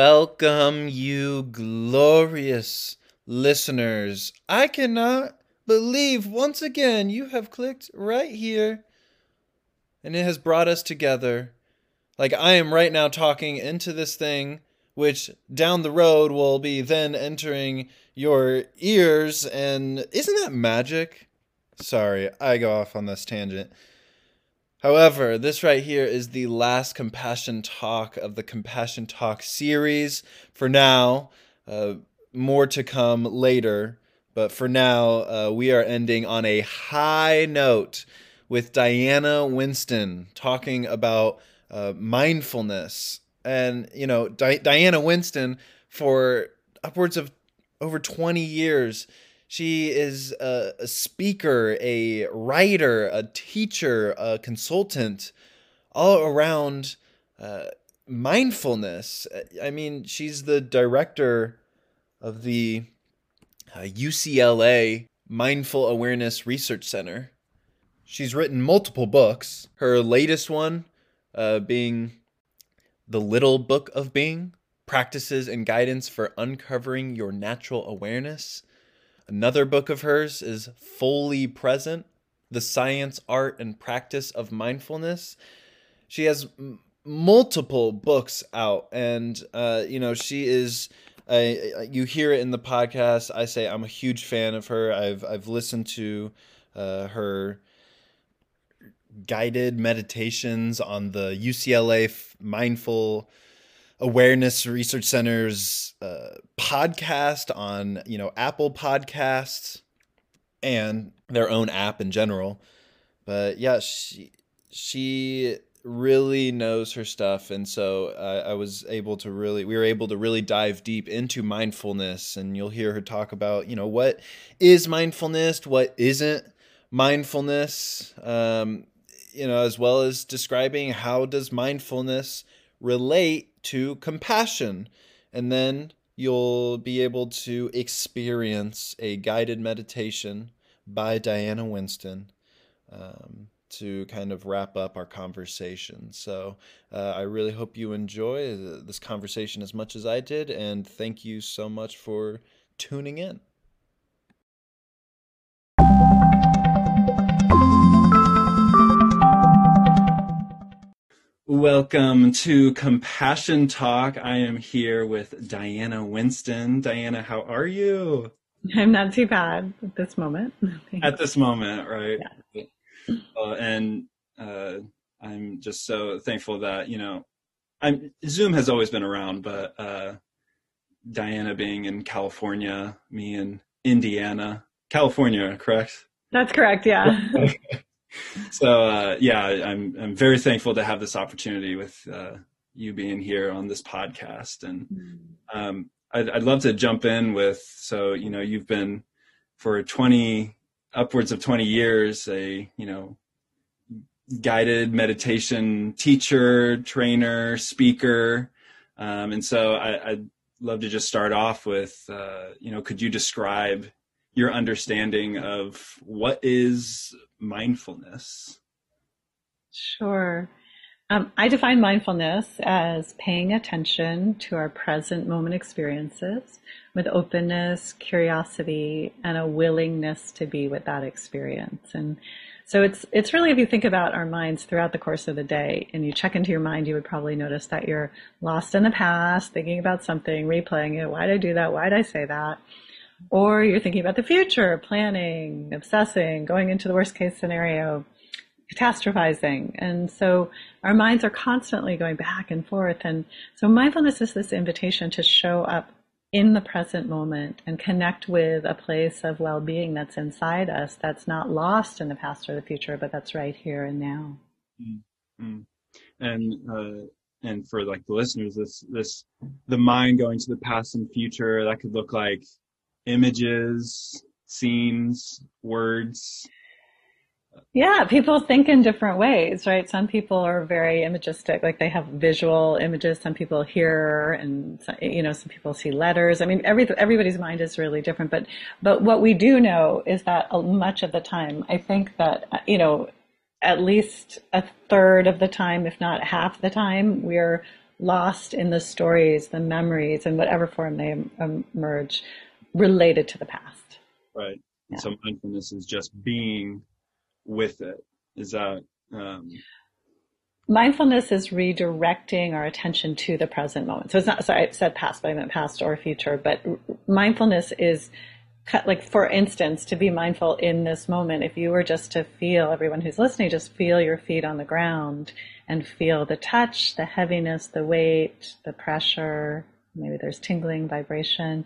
Welcome, you glorious listeners. I cannot believe once again you have clicked right here and it has brought us together. Like I am right now talking into this thing, which down the road will be then entering your ears. And isn't that magic? Sorry, I go off on this tangent. However, this right here is the last Compassion Talk of the Compassion Talk series. For now, uh, more to come later. But for now, uh, we are ending on a high note with Diana Winston talking about uh, mindfulness. And, you know, Di- Diana Winston, for upwards of over 20 years, she is a, a speaker, a writer, a teacher, a consultant, all around uh, mindfulness. I mean, she's the director of the uh, UCLA Mindful Awareness Research Center. She's written multiple books. Her latest one uh, being The Little Book of Being Practices and Guidance for Uncovering Your Natural Awareness. Another book of hers is Fully Present The Science, Art, and Practice of Mindfulness. She has m- multiple books out, and, uh, you know, she is. You hear it in the podcast. I say I'm a huge fan of her. I've I've listened to uh, her guided meditations on the UCLA Mindful Awareness Research Center's uh, podcast on you know Apple Podcasts and their own app in general. But yeah, she she really knows her stuff, and so I, was able to really we were able to really dive deep into mindfulness, and you'll hear her talk about you know what is mindfulness, what isn't mindfulness, um, you know, as well as describing how does mindfulness relate to compassion. And then you'll be able to experience a guided meditation by Diana Winston um, to kind of wrap up our conversation. So uh, I really hope you enjoy this conversation as much as I did. And thank you so much for tuning in. Welcome to Compassion Talk. I am here with Diana Winston. Diana, how are you? I'm not too bad at this moment. at this moment, right? Yeah. Uh, and uh, I'm just so thankful that you know, I'm Zoom has always been around, but uh, Diana being in California, me in Indiana, California, correct? That's correct. Yeah. so uh, yeah, I'm I'm very thankful to have this opportunity with uh, you being here on this podcast, and mm-hmm. um, I'd, I'd love to jump in with. So you know, you've been for 20 upwards of 20 years a you know guided meditation teacher, trainer, speaker, um, and so I, would love to just start off with uh, you know, could you describe your understanding of what is mindfulness? Sure. Um, I define mindfulness as paying attention to our present moment experiences with openness, curiosity, and a willingness to be with that experience. And so it's it's really if you think about our minds throughout the course of the day and you check into your mind, you would probably notice that you're lost in the past, thinking about something, replaying it. Why did I do that? Why did I say that? Or you're thinking about the future, planning, obsessing, going into the worst case scenario, catastrophizing. And so our minds are constantly going back and forth. And so mindfulness is this invitation to show up in the present moment and connect with a place of well being that's inside us, that's not lost in the past or the future, but that's right here and now. Mm-hmm. And, uh, and for like the listeners, this, this, the mind going to the past and future, that could look like images, scenes, words? Yeah, people think in different ways, right? Some people are very imagistic, like they have visual images. Some people hear, and you know, some people see letters. I mean, every everybody's mind is really different. But but what we do know is that much of the time, I think that you know, at least a third of the time, if not half the time, we're lost in the stories, the memories, in whatever form they emerge related to the past. Right. Yeah. So mindfulness is just being with it. Is that, um... Mindfulness is redirecting our attention to the present moment. So it's not, sorry, I said past, but I meant past or future, but mindfulness is like for instance to be mindful in this moment if you were just to feel everyone who's listening just feel your feet on the ground and feel the touch the heaviness the weight the pressure maybe there's tingling vibration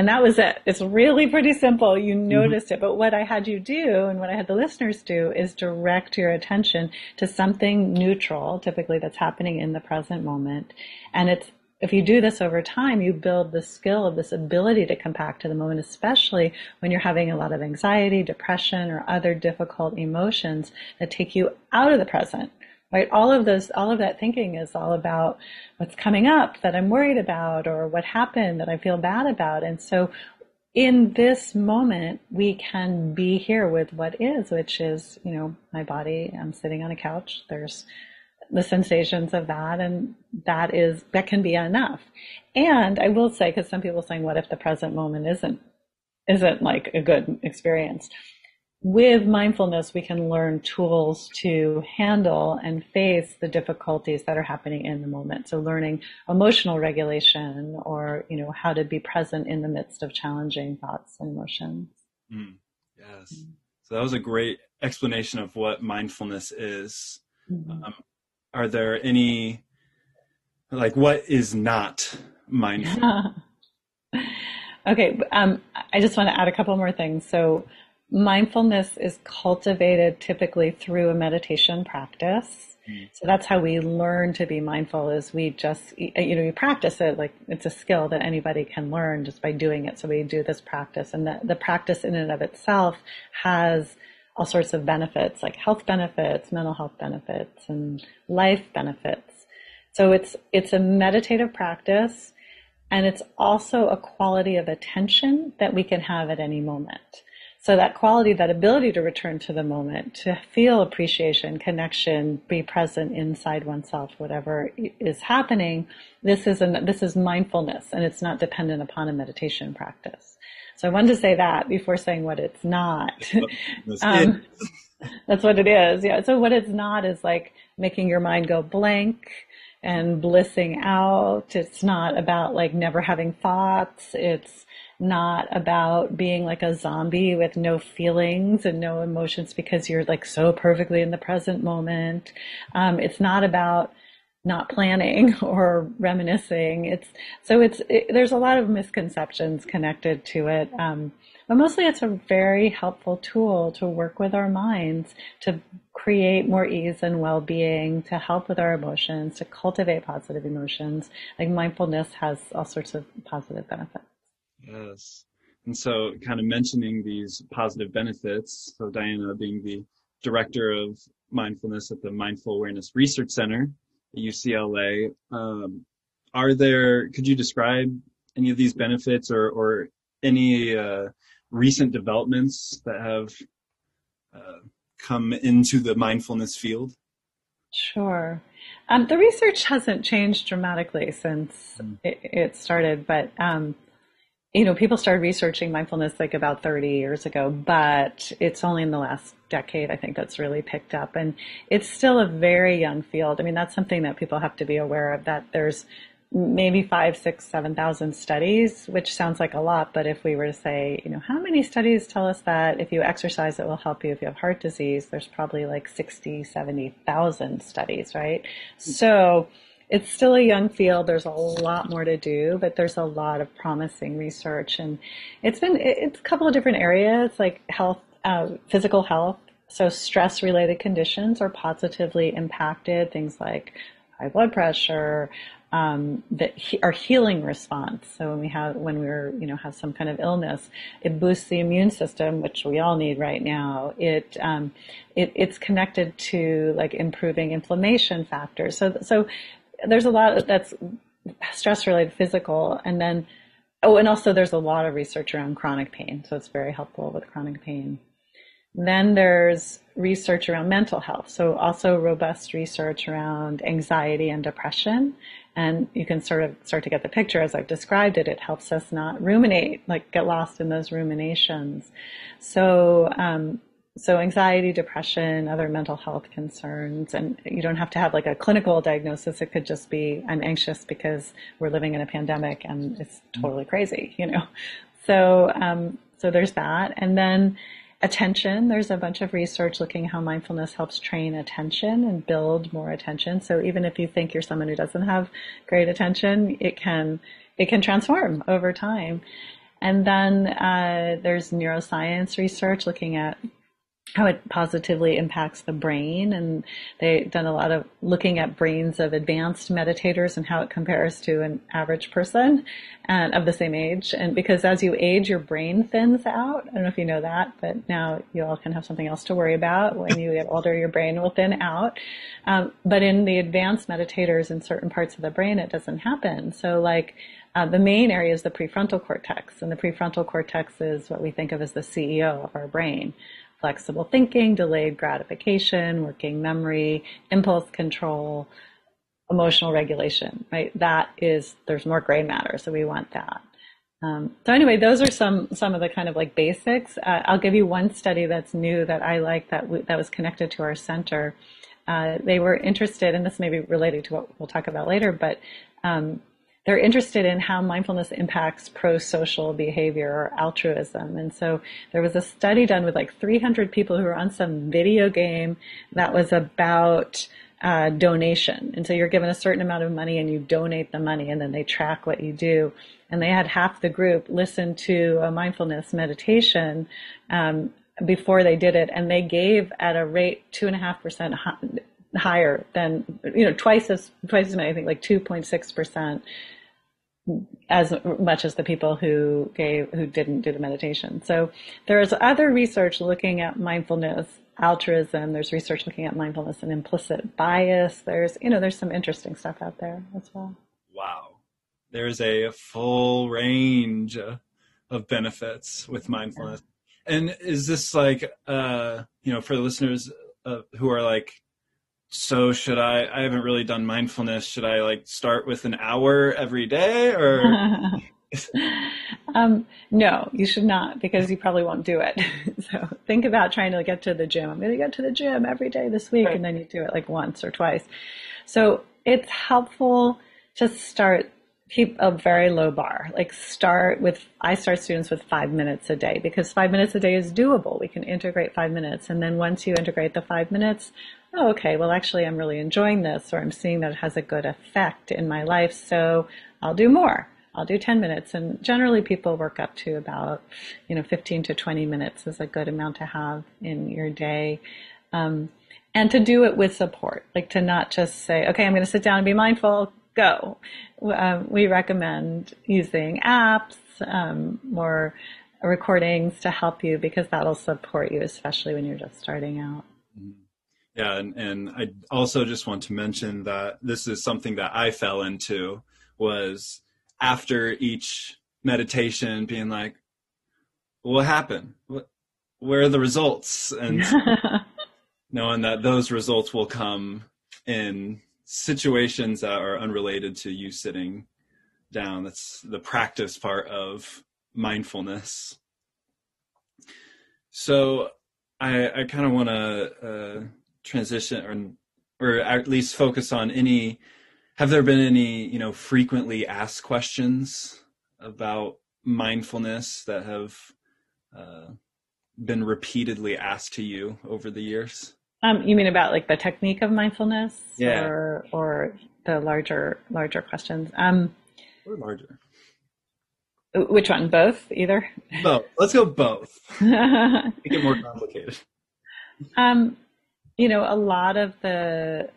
and that was it it's really pretty simple you mm-hmm. noticed mm-hmm. it but what i had you do and what i had the listeners do is direct your attention to something neutral typically that's happening in the present moment and it's if you do this over time, you build the skill of this ability to come back to the moment, especially when you're having a lot of anxiety, depression, or other difficult emotions that take you out of the present. Right? All of those, all of that thinking is all about what's coming up that I'm worried about or what happened that I feel bad about. And so in this moment, we can be here with what is, which is, you know, my body. I'm sitting on a couch. There's the sensations of that and that is that can be enough and i will say because some people are saying what if the present moment isn't isn't like a good experience with mindfulness we can learn tools to handle and face the difficulties that are happening in the moment so learning emotional regulation or you know how to be present in the midst of challenging thoughts and emotions mm, yes so that was a great explanation of what mindfulness is mm-hmm. um, are there any like what is not mindful? okay, um, I just want to add a couple more things. So mindfulness is cultivated typically through a meditation practice. Mm. So that's how we learn to be mindful is we just, you know, you practice it like it's a skill that anybody can learn just by doing it. So we do this practice and the, the practice in and of itself has all sorts of benefits like health benefits, mental health benefits, and life benefits. So it's, it's a meditative practice and it's also a quality of attention that we can have at any moment. So that quality, that ability to return to the moment, to feel appreciation, connection, be present inside oneself, whatever is happening, this is an, this is mindfulness and it's not dependent upon a meditation practice. So I wanted to say that before saying what it's not. um, that's what it is. Yeah. So what it's not is like making your mind go blank and blissing out. It's not about like never having thoughts. It's not about being like a zombie with no feelings and no emotions because you're like so perfectly in the present moment. Um, it's not about not planning or reminiscing. It's so it's it, there's a lot of misconceptions connected to it. Um, but mostly it's a very helpful tool to work with our minds to create more ease and well-being, to help with our emotions, to cultivate positive emotions. Like mindfulness has all sorts of positive benefits. Yes. And so kind of mentioning these positive benefits, so Diana being the director of mindfulness at the Mindful Awareness Research Center, at UCLA. Um, are there? Could you describe any of these benefits or or any uh, recent developments that have uh, come into the mindfulness field? Sure. Um, the research hasn't changed dramatically since mm. it, it, started, but um, you know, people started researching mindfulness like about 30 years ago, but it's only in the last decade, I think that's really picked up. And it's still a very young field. I mean, that's something that people have to be aware of that there's maybe five, six, seven thousand studies, which sounds like a lot. But if we were to say, you know, how many studies tell us that if you exercise, it will help you if you have heart disease, there's probably like 60, 70,000 studies, right? So, it's still a young field. There's a lot more to do, but there's a lot of promising research, and it's been it's a couple of different areas like health, uh, physical health. So stress related conditions are positively impacted. Things like high blood pressure, um, that he, our healing response. So when we have when we're you know have some kind of illness, it boosts the immune system, which we all need right now. It, um, it it's connected to like improving inflammation factors. So so there's a lot that's stress related physical and then oh and also there's a lot of research around chronic pain so it's very helpful with chronic pain Then there's research around mental health. So also robust research around anxiety and depression. And you can sort of start to get the picture as I've described it. It helps us not ruminate, like get lost in those ruminations. So, um, so anxiety, depression, other mental health concerns, and you don't have to have like a clinical diagnosis. It could just be I'm anxious because we're living in a pandemic and it's totally crazy, you know. So, um, so there's that, and then attention. There's a bunch of research looking how mindfulness helps train attention and build more attention. So even if you think you're someone who doesn't have great attention, it can it can transform over time. And then uh, there's neuroscience research looking at how it positively impacts the brain. And they've done a lot of looking at brains of advanced meditators and how it compares to an average person and of the same age. And because as you age, your brain thins out. I don't know if you know that, but now you all can have something else to worry about. When you get older, your brain will thin out. Um, but in the advanced meditators in certain parts of the brain, it doesn't happen. So like, uh, the main area is the prefrontal cortex, and the prefrontal cortex is what we think of as the CEO of our brain flexible thinking, delayed gratification, working memory, impulse control, emotional regulation, right? That is, there's more gray matter, so we want that. Um, so anyway, those are some some of the kind of like basics. Uh, I'll give you one study that's new that I like that that was connected to our center. Uh, they were interested, and this may be related to what we'll talk about later, but um, they're interested in how mindfulness impacts pro-social behavior or altruism. And so there was a study done with like 300 people who were on some video game that was about uh, donation. And so you're given a certain amount of money and you donate the money and then they track what you do. And they had half the group listen to a mindfulness meditation um, before they did it, and they gave at a rate two and a half percent higher than you know twice as twice as many. I think like two point six percent as much as the people who gave who didn't do the meditation. So there is other research looking at mindfulness, altruism. There's research looking at mindfulness and implicit bias. There's you know there's some interesting stuff out there as well. Wow, there's a full range of benefits with mindfulness. Yeah. And is this like uh you know for the listeners uh, who are like so should I I haven't really done mindfulness. Should I like start with an hour every day or um, no, you should not because you probably won't do it. so think about trying to get to the gym. I'm going to get to the gym every day this week right. and then you do it like once or twice. So it's helpful to start keep a very low bar. Like start with, I start students with five minutes a day because five minutes a day is doable. We can integrate five minutes. And then once you integrate the five minutes, oh, okay, well, actually, I'm really enjoying this, or I'm seeing that it has a good effect in my life, so I'll do more. I'll do 10 minutes. And generally, people work up to about, you know, 15 to 20 minutes is a good amount to have in your day. Um, and to do it with support, like to not just say, okay, I'm going to sit down and be mindful, go. Um, we recommend using apps um, or recordings to help you because that'll support you, especially when you're just starting out. Mm-hmm. Yeah, and, and I also just want to mention that this is something that I fell into was after each meditation being like, what happened? What, where are the results? And knowing that those results will come in situations that are unrelated to you sitting down. That's the practice part of mindfulness. So I, I kind of want to uh, transition or or at least focus on any have there been any you know frequently asked questions about mindfulness that have uh, been repeatedly asked to you over the years um, you mean about like the technique of mindfulness? Yeah. or or the larger larger questions? Um or larger. which one? Both? Either? Both. Let's go both. Make it more complicated. Um you know, a lot of the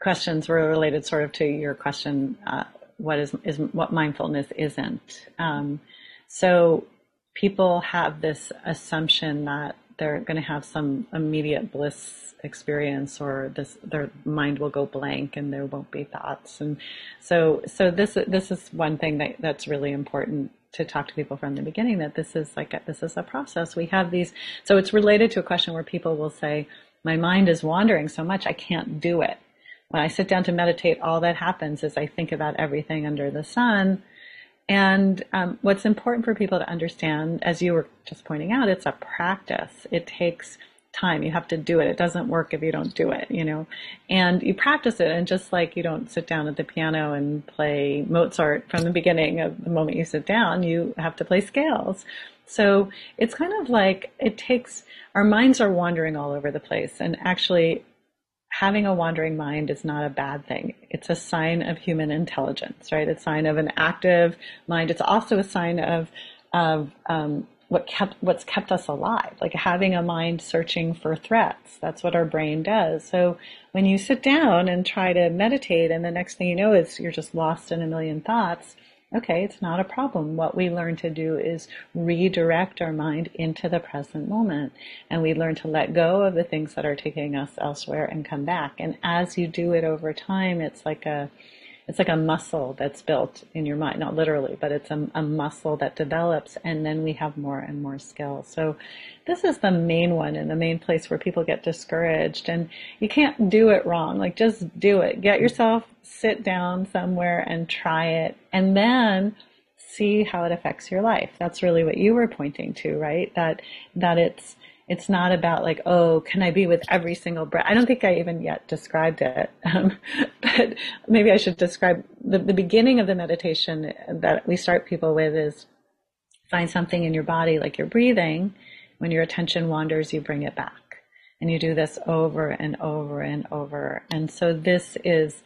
questions were related sort of to your question, uh, what is, is what mindfulness isn't. Um, so people have this assumption that they're going to have some immediate bliss experience or this their mind will go blank and there won't be thoughts and so so this this is one thing that that's really important to talk to people from the beginning that this is like a, this is a process. We have these, so it's related to a question where people will say, "My mind is wandering so much, I can't do it." When I sit down to meditate, all that happens is I think about everything under the sun. And um, what's important for people to understand, as you were just pointing out, it's a practice. It takes time. You have to do it. It doesn't work if you don't do it, you know. And you practice it, and just like you don't sit down at the piano and play Mozart from the beginning of the moment you sit down, you have to play scales. So it's kind of like it takes our minds are wandering all over the place, and actually. Having a wandering mind is not a bad thing. It's a sign of human intelligence, right? It's a sign of an active mind. It's also a sign of of um, what kept what's kept us alive like having a mind searching for threats that's what our brain does so when you sit down and try to meditate and the next thing you know is you're just lost in a million thoughts okay it's not a problem. What we learn to do is redirect our mind into the present moment. And we learn to let go of the things that are taking us elsewhere and come back. And as you do it over time it's like a it's like a muscle that's built in your mind, not literally, but it's a, a, muscle that develops and then we have more and more skills. So this is the main one and the main place where people get discouraged and you can't do it wrong. Like just do it. Get yourself, sit down somewhere and try it and then see how it affects your life. That's really what you were pointing to, right? That, that it's, it's not about like, oh, can I be with every single breath? I don't think I even yet described it. Um, but maybe I should describe the, the beginning of the meditation that we start people with is find something in your body, like your breathing. When your attention wanders, you bring it back. And you do this over and over and over. And so this is,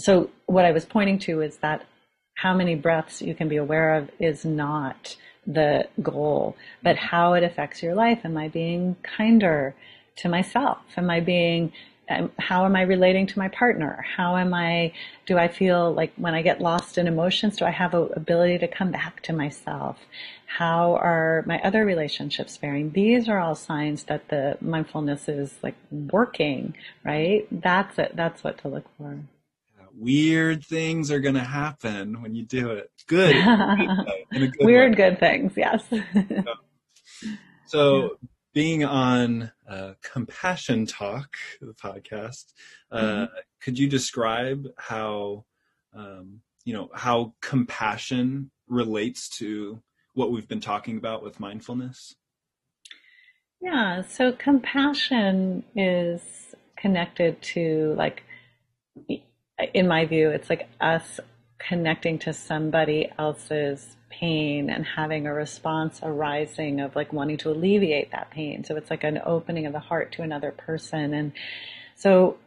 so what I was pointing to is that how many breaths you can be aware of is not the goal, but how it affects your life. Am I being kinder to myself? Am I being um, how am I relating to my partner? How am I, do I feel like when I get lost in emotions, do I have a ability to come back to myself? How are my other relationships faring? These are all signs that the mindfulness is like working, right? That's it. That's what to look for weird things are going to happen when you do it. Good. good weird, way. good things. Yes. so, yeah. being on uh, Compassion Talk, the podcast, uh, mm-hmm. could you describe how, um, you know, how compassion relates to what we've been talking about with mindfulness? Yeah. So, compassion is connected to like in my view, it's like us connecting to somebody else's pain and having a response arising of like wanting to alleviate that pain. So it's like an opening of the heart to another person. And so,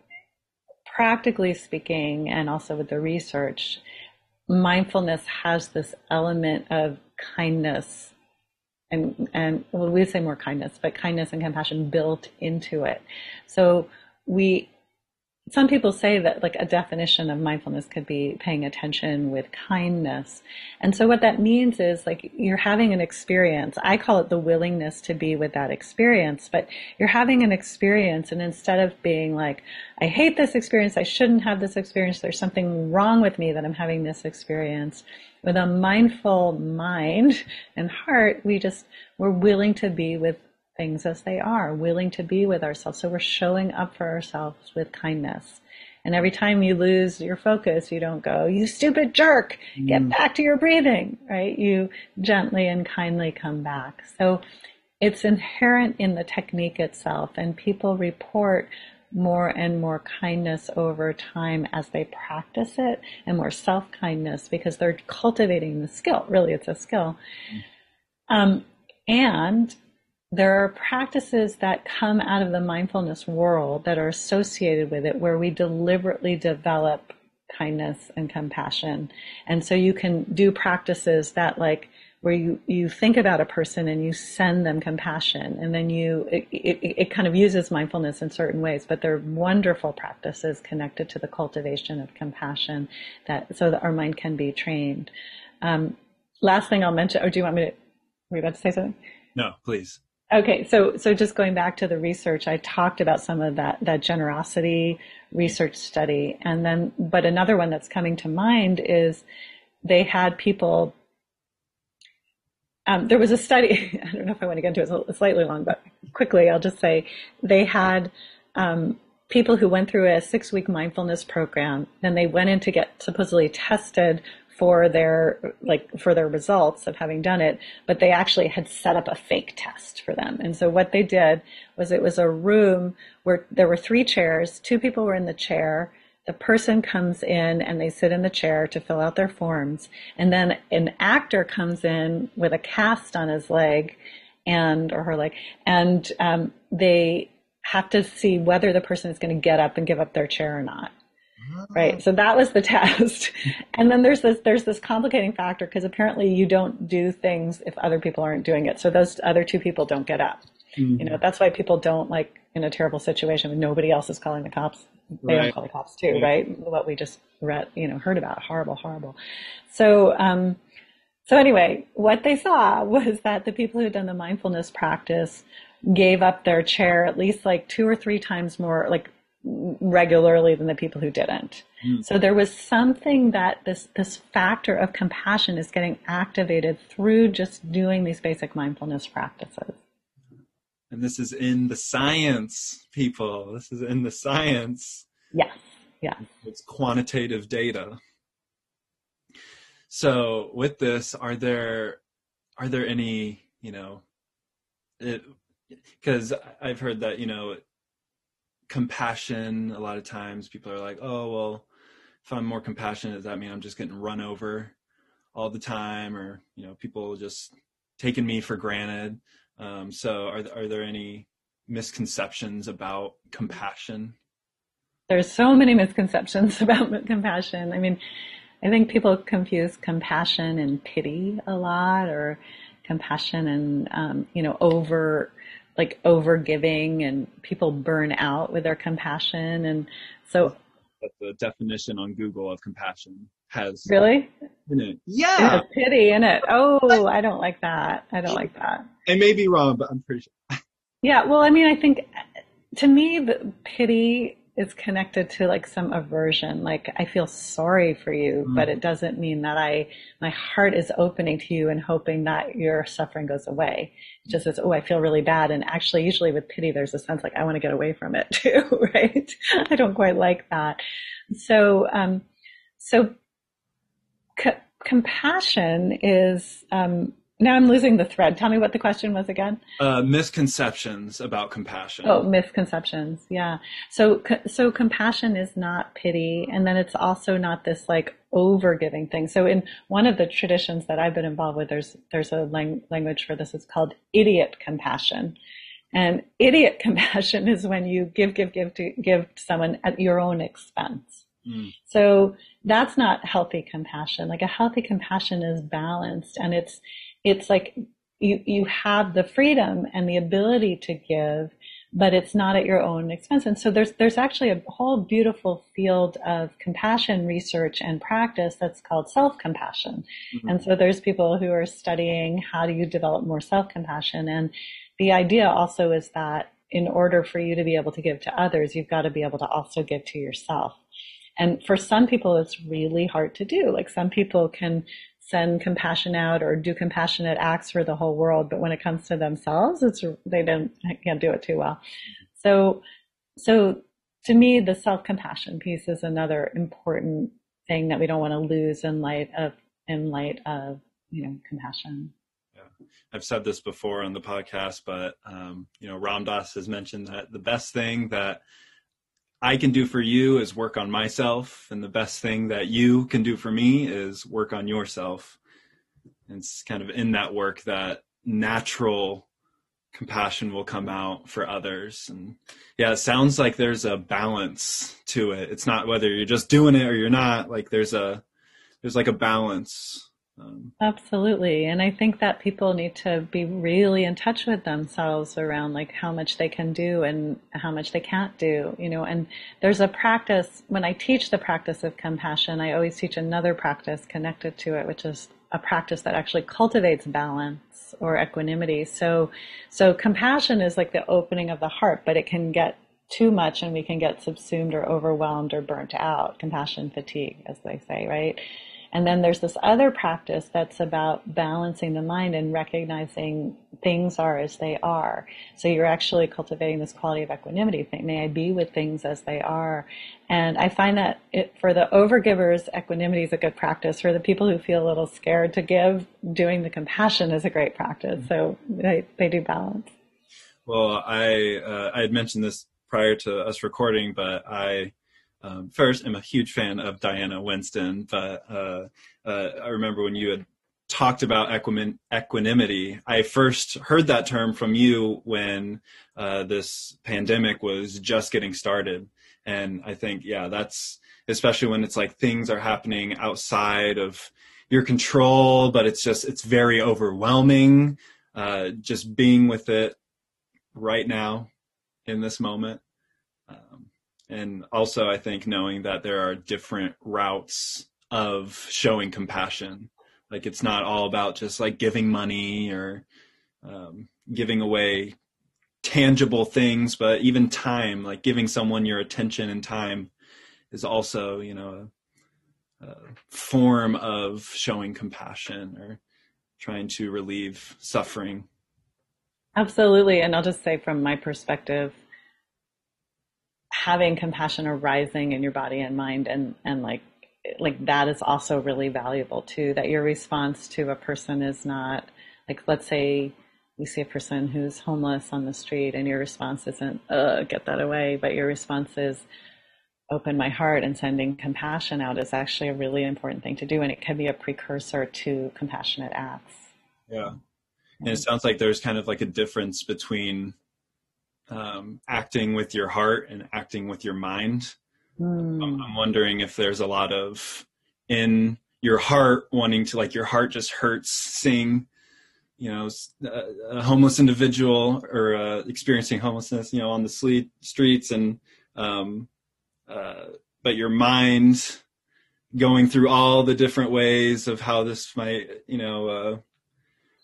practically speaking, and also with the research, mindfulness has this element of kindness and and well we say more kindness but kindness and compassion built into it so we some people say that like a definition of mindfulness could be paying attention with kindness. And so what that means is like you're having an experience. I call it the willingness to be with that experience, but you're having an experience and instead of being like, I hate this experience, I shouldn't have this experience, there's something wrong with me that I'm having this experience. With a mindful mind and heart, we just, we're willing to be with things as they are, willing to be with ourselves. So we're showing up for ourselves with kindness. And every time you lose your focus, you don't go, you stupid jerk, get mm. back to your breathing, right? You gently and kindly come back. So it's inherent in the technique itself and people report more and more kindness over time as they practice it and more self-kindness because they're cultivating the skill. Really, it's a skill. Mm. Um, and there are practices that come out of the mindfulness world that are associated with it where we deliberately develop kindness and compassion. And so you can do practices that like where you, you think about a person and you send them compassion and then you, it, it, it kind of uses mindfulness in certain ways, but they're wonderful practices connected to the cultivation of compassion that, so that our mind can be trained. Um, last thing I'll mention, or do you want me to, were you about to say something? No, please. Okay, so so just going back to the research, I talked about some of that that generosity research study, and then but another one that's coming to mind is they had people um, there was a study. I don't know if I want to get into it. It's slightly long, but quickly, I'll just say they had um, people who went through a six-week mindfulness program. Then they went in to get supposedly tested for their like for their results of having done it, but they actually had set up a fake test for them. And so what they did was it was a room where there were three chairs, two people were in the chair, the person comes in and they sit in the chair to fill out their forms, and then an actor comes in with a cast on his leg and or her leg, and um, they have to see whether the person is going to get up and give up their chair or not. Right. So that was the test. and then there's this, there's this complicating factor because apparently you don't do things if other people aren't doing it. So those other two people don't get up. Mm-hmm. You know, that's why people don't like in a terrible situation when nobody else is calling the cops. They right. don't call the cops too, yeah. right? What we just read, you know, heard about. Horrible, horrible. So, um, so anyway, what they saw was that the people who had done the mindfulness practice gave up their chair at least like two or three times more, like regularly than the people who didn't. Mm. So there was something that this this factor of compassion is getting activated through just doing these basic mindfulness practices. And this is in the science, people. This is in the science. Yes. Yeah. It's quantitative data. So with this, are there are there any, you know, because I've heard that, you know, compassion a lot of times people are like oh well if i'm more compassionate does that mean i'm just getting run over all the time? Or you know people just taking me for granted. Um, so are, are there any misconceptions about compassion? There's so many misconceptions about compassion. I mean i think people confuse compassion and pity a lot or compassion and um, you know over like over giving and people burn out with their compassion. And so the definition on Google of compassion has really in it. Yeah. It pity in it. Oh, I don't like that. I don't like that. I may be wrong, but I'm pretty sure. yeah. Well, I mean, I think to me, the pity is connected to like some aversion. Like I feel sorry for you, mm. but it doesn't mean that I, my heart is opening to you and hoping that your suffering goes away. It just says, oh, I feel really bad. And actually, usually with pity, there's a sense like I want to get away from it too, right? I don't quite like that. So, um, so c- compassion is, um, now I'm losing the thread. Tell me what the question was again. Uh, misconceptions about compassion. Oh, misconceptions. Yeah. So, so compassion is not pity, and then it's also not this like over giving thing. So, in one of the traditions that I've been involved with, there's there's a lang- language for this. It's called idiot compassion, and idiot compassion is when you give, give, give to give to someone at your own expense. Mm. So that's not healthy compassion. Like a healthy compassion is balanced, and it's it's like you, you have the freedom and the ability to give, but it's not at your own expense. And so there's, there's actually a whole beautiful field of compassion research and practice that's called self-compassion. Mm-hmm. And so there's people who are studying how do you develop more self-compassion. And the idea also is that in order for you to be able to give to others, you've got to be able to also give to yourself. And for some people, it's really hard to do. Like some people can send compassion out or do compassionate acts for the whole world, but when it comes to themselves, it's they don't can't do it too well. So, so to me, the self compassion piece is another important thing that we don't want to lose in light of in light of you know compassion. Yeah, I've said this before on the podcast, but um, you know, Ram Dass has mentioned that the best thing that I can do for you is work on myself, and the best thing that you can do for me is work on yourself. And it's kind of in that work that natural compassion will come out for others. And yeah, it sounds like there's a balance to it. It's not whether you're just doing it or you're not. Like there's a there's like a balance um, Absolutely. And I think that people need to be really in touch with themselves around like how much they can do and how much they can't do, you know, and there's a practice when I teach the practice of compassion, I always teach another practice connected to it, which is a practice that actually cultivates balance or equanimity. So, so compassion is like the opening of the heart, but it can get too much and we can get subsumed or overwhelmed or burnt out. Compassion fatigue, as they say, right? And then there's this other practice that's about balancing the mind and recognizing things are as they are. So you're actually cultivating this quality of equanimity. thing. May I be with things as they are. And I find that it, for the overgivers, equanimity is a good practice. For the people who feel a little scared to give, doing the compassion is a great practice. So they, they do balance. Well, I uh, I had mentioned this prior to us recording, but I um, first am a huge fan of Diana Winston. But uh, uh, I remember when you had talked about equanimity, I first heard that term from you when uh, this pandemic was just getting started, and I think yeah, that's especially when it's like things are happening outside of your control, but it's just it's very overwhelming. Uh, just being with it right now in this moment. Um, and also, I think knowing that there are different routes of showing compassion. Like it's not all about just like giving money or um, giving away tangible things, but even time, like giving someone your attention and time is also, you know, a, a form of showing compassion or trying to relieve suffering. Absolutely. And I'll just say from my perspective, having compassion arising in your body and mind and, and like, like that is also really valuable too, that your response to a person is not like, let's say you see a person who's homeless on the street and your response isn't, uh, get that away, but your response is, open my heart and sending compassion out is actually a really important thing to do. And it can be a precursor to compassionate acts. Yeah. And it sounds like there's kind of like a difference between um, acting with your heart and acting with your mind. Mm. I'm wondering if there's a lot of in your heart wanting to like your heart just hurts seeing you know a, homeless individual or uh, experiencing homelessness you know on the sleet, streets and um, uh, but your mind going through all the different ways of how this might you know uh,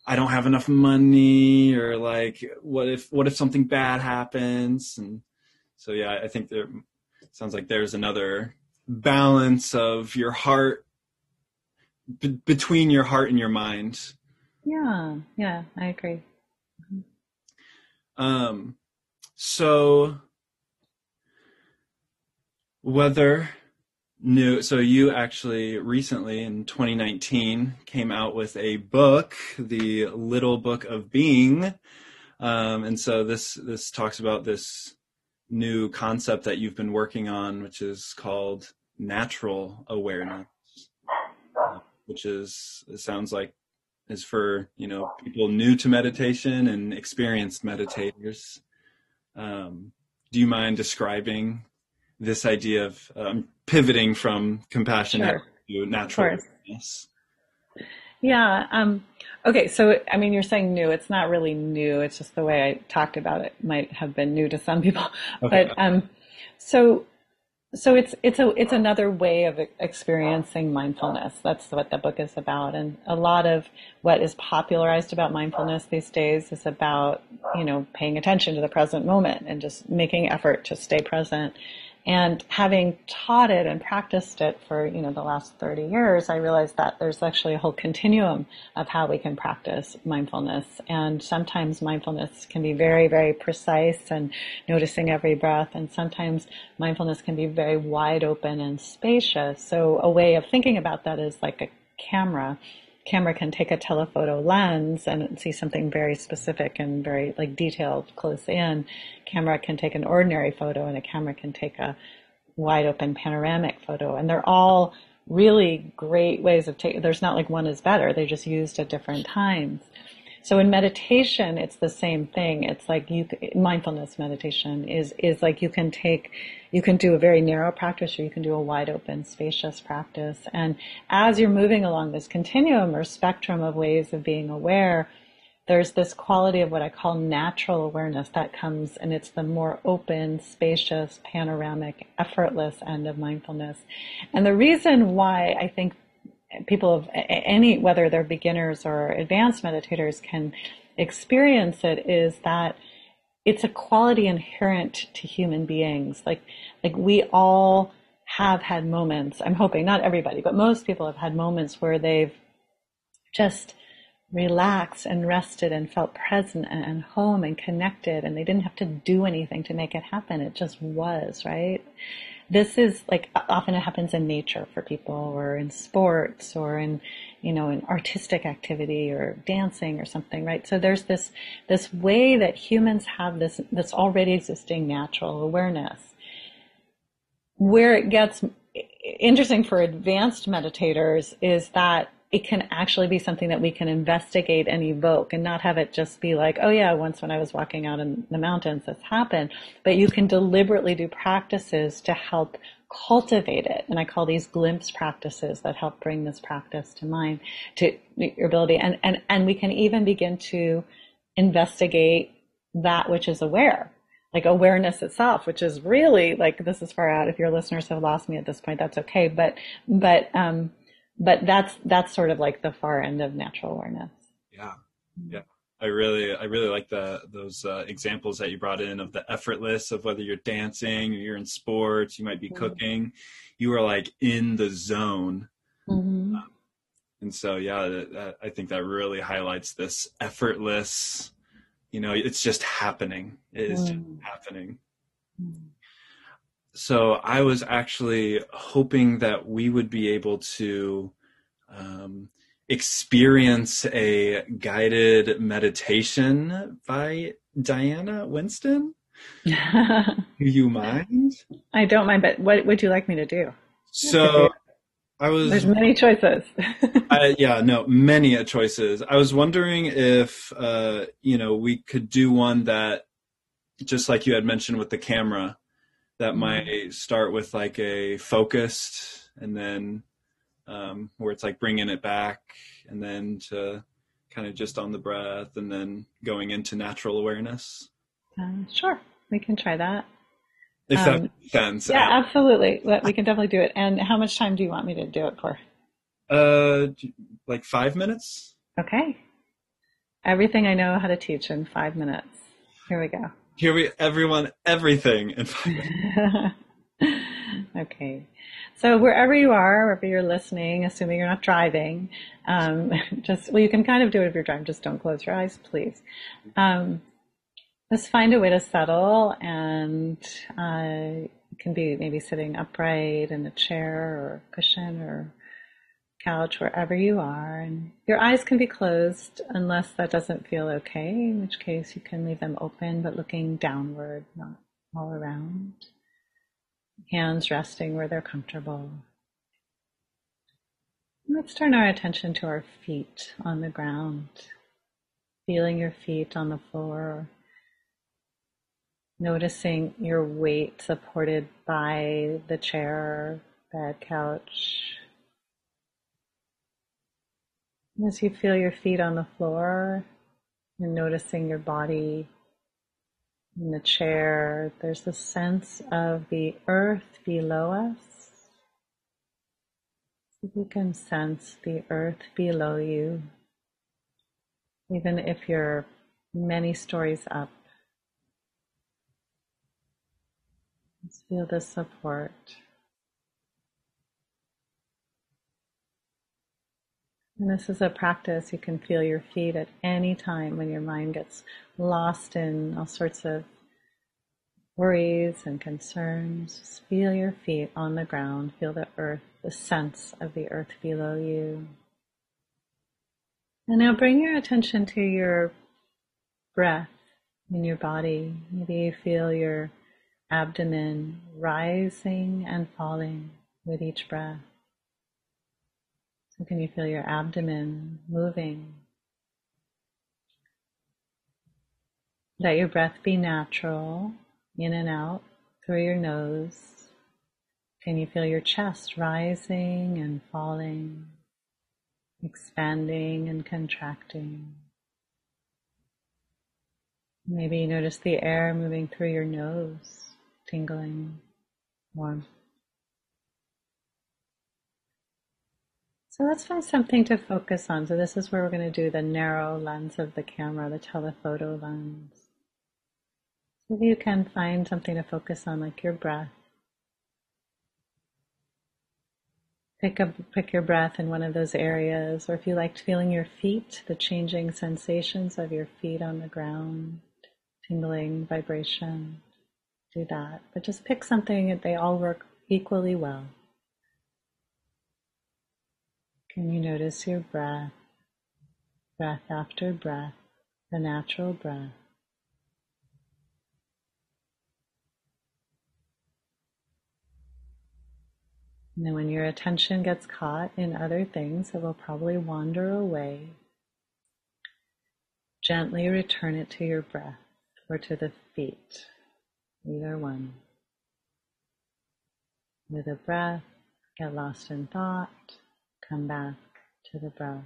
I don't have enough money or like what if what if something bad happens? And so yeah I think there sounds like there's another balance of your heart b- between your heart and your mind. Yeah yeah I agree. Um so whether new so you actually recently in 2019 came out with a book the little book of being. Um, and so this this talks about this new concept that you've been working on which is called natural awareness which is it sounds like is for you know people new to meditation and experienced meditators. Um, do you mind describing this idea of um, pivoting from compassion sure. to natural Yeah. Um, okay. So, I mean, you're saying new. It's not really new. It's just the way I talked about it might have been new to some people. Okay. But um, so, so it's it's a it's another way of experiencing mindfulness. That's what the book is about, and a lot of what is popularized about mindfulness these days is about you know paying attention to the present moment and just making effort to stay present and having taught it and practiced it for, you know, the last 30 years, I realized that there's actually a whole continuum of how we can practice mindfulness. And sometimes mindfulness can be very, very precise and noticing every breath. And sometimes mindfulness can be very wide open and spacious. So a way of thinking about that is like a camera camera can take a telephoto lens and see something very specific and very like detailed close in. Camera can take an ordinary photo and a camera can take a wide open panoramic photo. And they're all really great ways of taking, there's not like one is better. They're just used at different times. So in meditation, it's the same thing. It's like you, mindfulness meditation is, is like you can take, you can do a very narrow practice or you can do a wide open, spacious practice. And as you're moving along this continuum or spectrum of ways of being aware, there's this quality of what I call natural awareness that comes and it's the more open, spacious, panoramic, effortless end of mindfulness. And the reason why I think people of any, whether they're beginners or advanced meditators can experience it is that it's a quality inherent to human beings. Like, like we all have had moments, I'm hoping, not everybody, but most people have had moments where they've just relaxed and rested and felt present and home and connected and they didn't have to do anything to make it happen. It just was, right? This is like often it happens in nature for people or in sports or in, you know, in artistic activity or dancing or something, right? So there's this, this way that humans have this, this already existing natural awareness. Where it gets interesting for advanced meditators is that it can actually be something that we can investigate and evoke and not have it just be like, oh yeah, once when I was walking out in the mountains, this happened. But you can deliberately do practices to help cultivate it. And I call these glimpse practices that help bring this practice to mind, to your ability. And, and, and we can even begin to investigate that which is aware like awareness itself, which is really like this is far out. If your listeners have lost me at this point, that's okay. But but um, but that's that's sort of like the far end of natural awareness. Yeah, yeah. I really, I really like the those uh, examples that you brought in of the effortless of whether you're dancing or you're in sports, you might be mm-hmm. cooking, you are like in the zone. Mm-hmm. Um, and so, yeah, that, that, I think that really highlights this effortless. You know, it's just happening. It is mm. happening. Mm so I was actually hoping that we would be able to um, experience a guided meditation by Diana Winston. do you mind? I don't mind, but what would you like me to do? So I was. There's many choices. I, yeah, no, many choices. I was wondering if uh, you know we could do one that, just like you had mentioned with the camera, that mm-hmm. might start with like a focused and then um, where it's like bringing it back and then to kind of just on the breath and then going into natural awareness. Um, sure. We can try that. If um, that makes sense. yeah absolutely. We can definitely do it. And how much time do you want me to do it for? Uh like five minutes? Okay. Everything i know how to teach in five minutes. Here we go here we everyone everything. Okay. So wherever you are wherever you're listening assuming you're not driving um, just well you can kind of do it if you're driving. Just don't close your eyes please. Um, just find a way to settle and uh, can be maybe sitting upright in a chair or cushion or couch, wherever you are. And your eyes can be closed unless that doesn't feel okay, in which case you can leave them open but looking downward, not all around. Hands resting where they're comfortable. Let's turn our attention to our feet on the ground, feeling your feet on the floor, noticing your weight supported by the chair, bed, couch, as you feel your feet on the floor and noticing your body in the chair, there's a sense of the earth below us. You can sense the earth below you, even if you're many stories up. Just feel the support. And this is a practice. You can feel your feet at any time when your mind gets lost in all sorts of worries and concerns. Just feel your feet on the ground. Feel the earth, the sense of the earth below you. And now bring your attention to your breath in your body. Maybe you feel your abdomen rising and falling with each breath. So can you feel your abdomen moving? Let your breath be natural, in and out through your nose. Can you feel your chest rising and falling, expanding and contracting? Maybe you notice the air moving through your nose, tingling, warmth. So let's find something to focus on. So this is where we're going to do the narrow lens of the camera, the telephoto lens. So if you can find something to focus on, like your breath. pick up pick your breath in one of those areas, or if you liked feeling your feet, the changing sensations of your feet on the ground, tingling vibration, do that. But just pick something they all work equally well. Can you notice your breath, breath after breath, the natural breath? And then when your attention gets caught in other things, it will probably wander away. Gently return it to your breath or to the feet, either one. With a breath, get lost in thought, come back to the breath.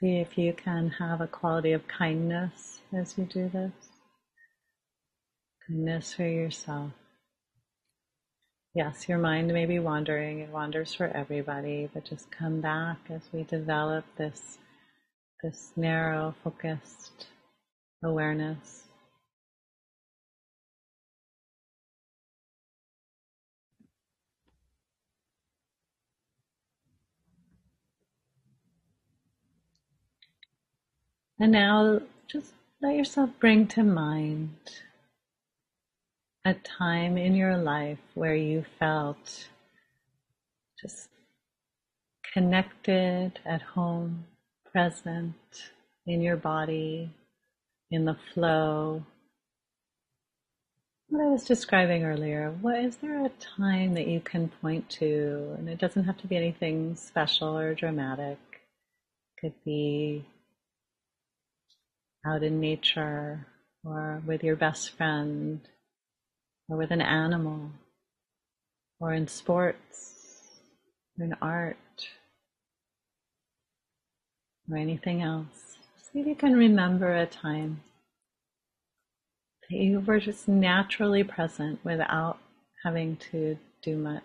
See if you can have a quality of kindness as you do this. Kindness for yourself. Yes, your mind may be wandering. It wanders for everybody, but just come back as we develop this, this narrow, focused awareness. And now just let yourself bring to mind a time in your life where you felt just connected at home, present in your body, in the flow. What I was describing earlier, what is there a time that you can point to? And it doesn't have to be anything special or dramatic. It could be out in nature or with your best friend or with an animal or in sports or in art or anything else. See if you can remember a time that you were just naturally present without having to do much.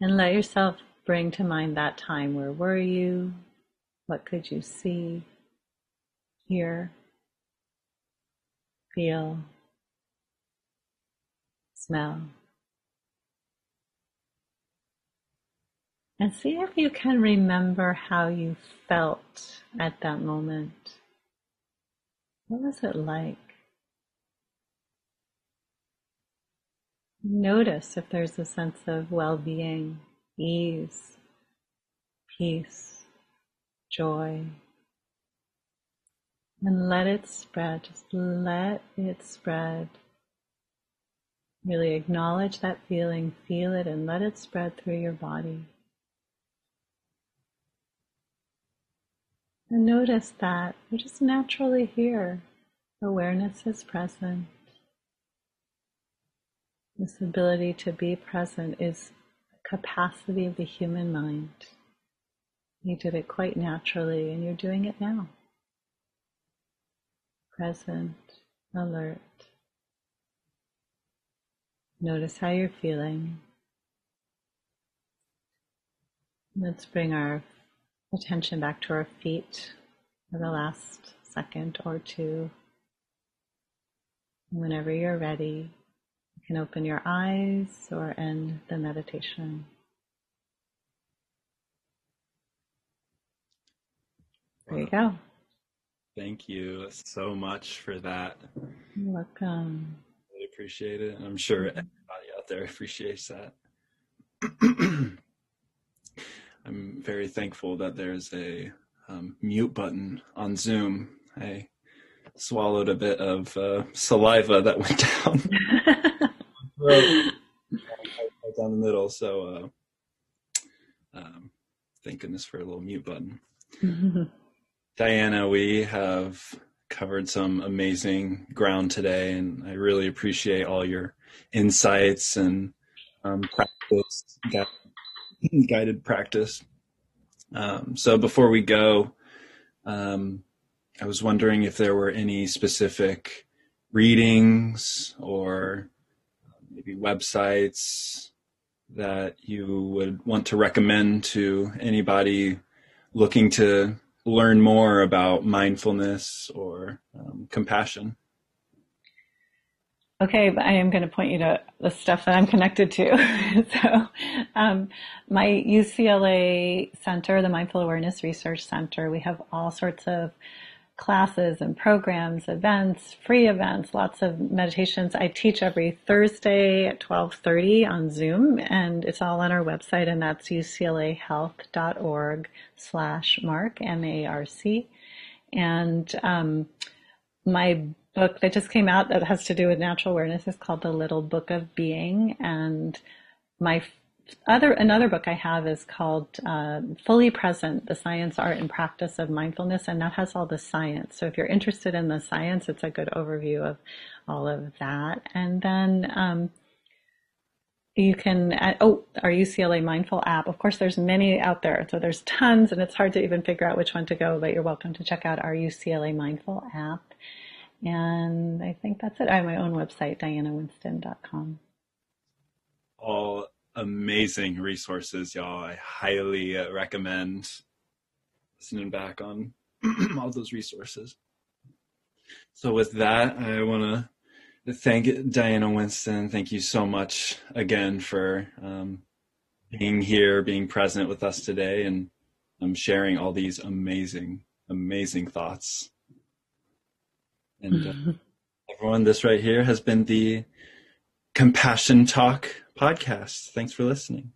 And let yourself bring to mind that time. Where were you? What could you see, hear, feel, smell? And see if you can remember how you felt at that moment. What was it like? Notice if there's a sense of well being ease, peace, joy. And let it spread, just let it spread. Really acknowledge that feeling, feel it, and let it spread through your body. And notice that you're just naturally here. Awareness is present. This ability to be present is a capacity of the human mind. You did it quite naturally, and you're doing it now. Present, alert. Notice how you're feeling. Let's bring our attention back to our feet for the last second or two. Whenever you're ready, you can open your eyes or end the meditation. There you go. Thank you so much for that. You're welcome. Really appreciate it. I'm sure mm-hmm. everybody out there appreciates that. I'm very thankful that there's a um, mute button on Zoom. I swallowed a bit of uh, saliva that went down. right, down the middle. So, uh, um, thank goodness for a little mute button. Diana, we have covered some amazing ground today, and I really appreciate all your insights and um, practice, guided practice. Um, so, before we go, um, I was wondering if there were any specific readings or maybe websites that you would want to recommend to anybody looking to learn more about mindfulness or um, compassion? Okay, I am going to point you to the stuff that I'm connected to. so, um, my UCLA Center, the Mindful Awareness Research Center, we have all sorts of classes and programs, events, free events, lots of meditations. I teach every Thursday at 12:30 on Zoom and it's all on our website and that's uclahealth.org slash mark, M-A-R-C. And, um, my book that just came out that has to do with natural awareness is called The Little Book of Being. And my other another book I have is called uh, Fully Present: The Science, Art, and Practice of Mindfulness, and that has all the science. So if you're interested in the science, it's a good overview of all of that. And then um, you can uh, oh our UCLA Mindful app. Of course, there's many out there, so there's tons, and it's hard to even figure out which one to go. But you're welcome to check out our UCLA Mindful app. And I think that's it. I have my own website, dianawinston.com. All amazing resources, y'all. I highly uh, recommend listening back on all those resources. So with that, I want to thank Diana Winston. Thank you so much again for um, being here, being present with us today, and um, sharing all these amazing, amazing thoughts. And uh, everyone, this right here has been the Compassion Talk podcast. Thanks for listening.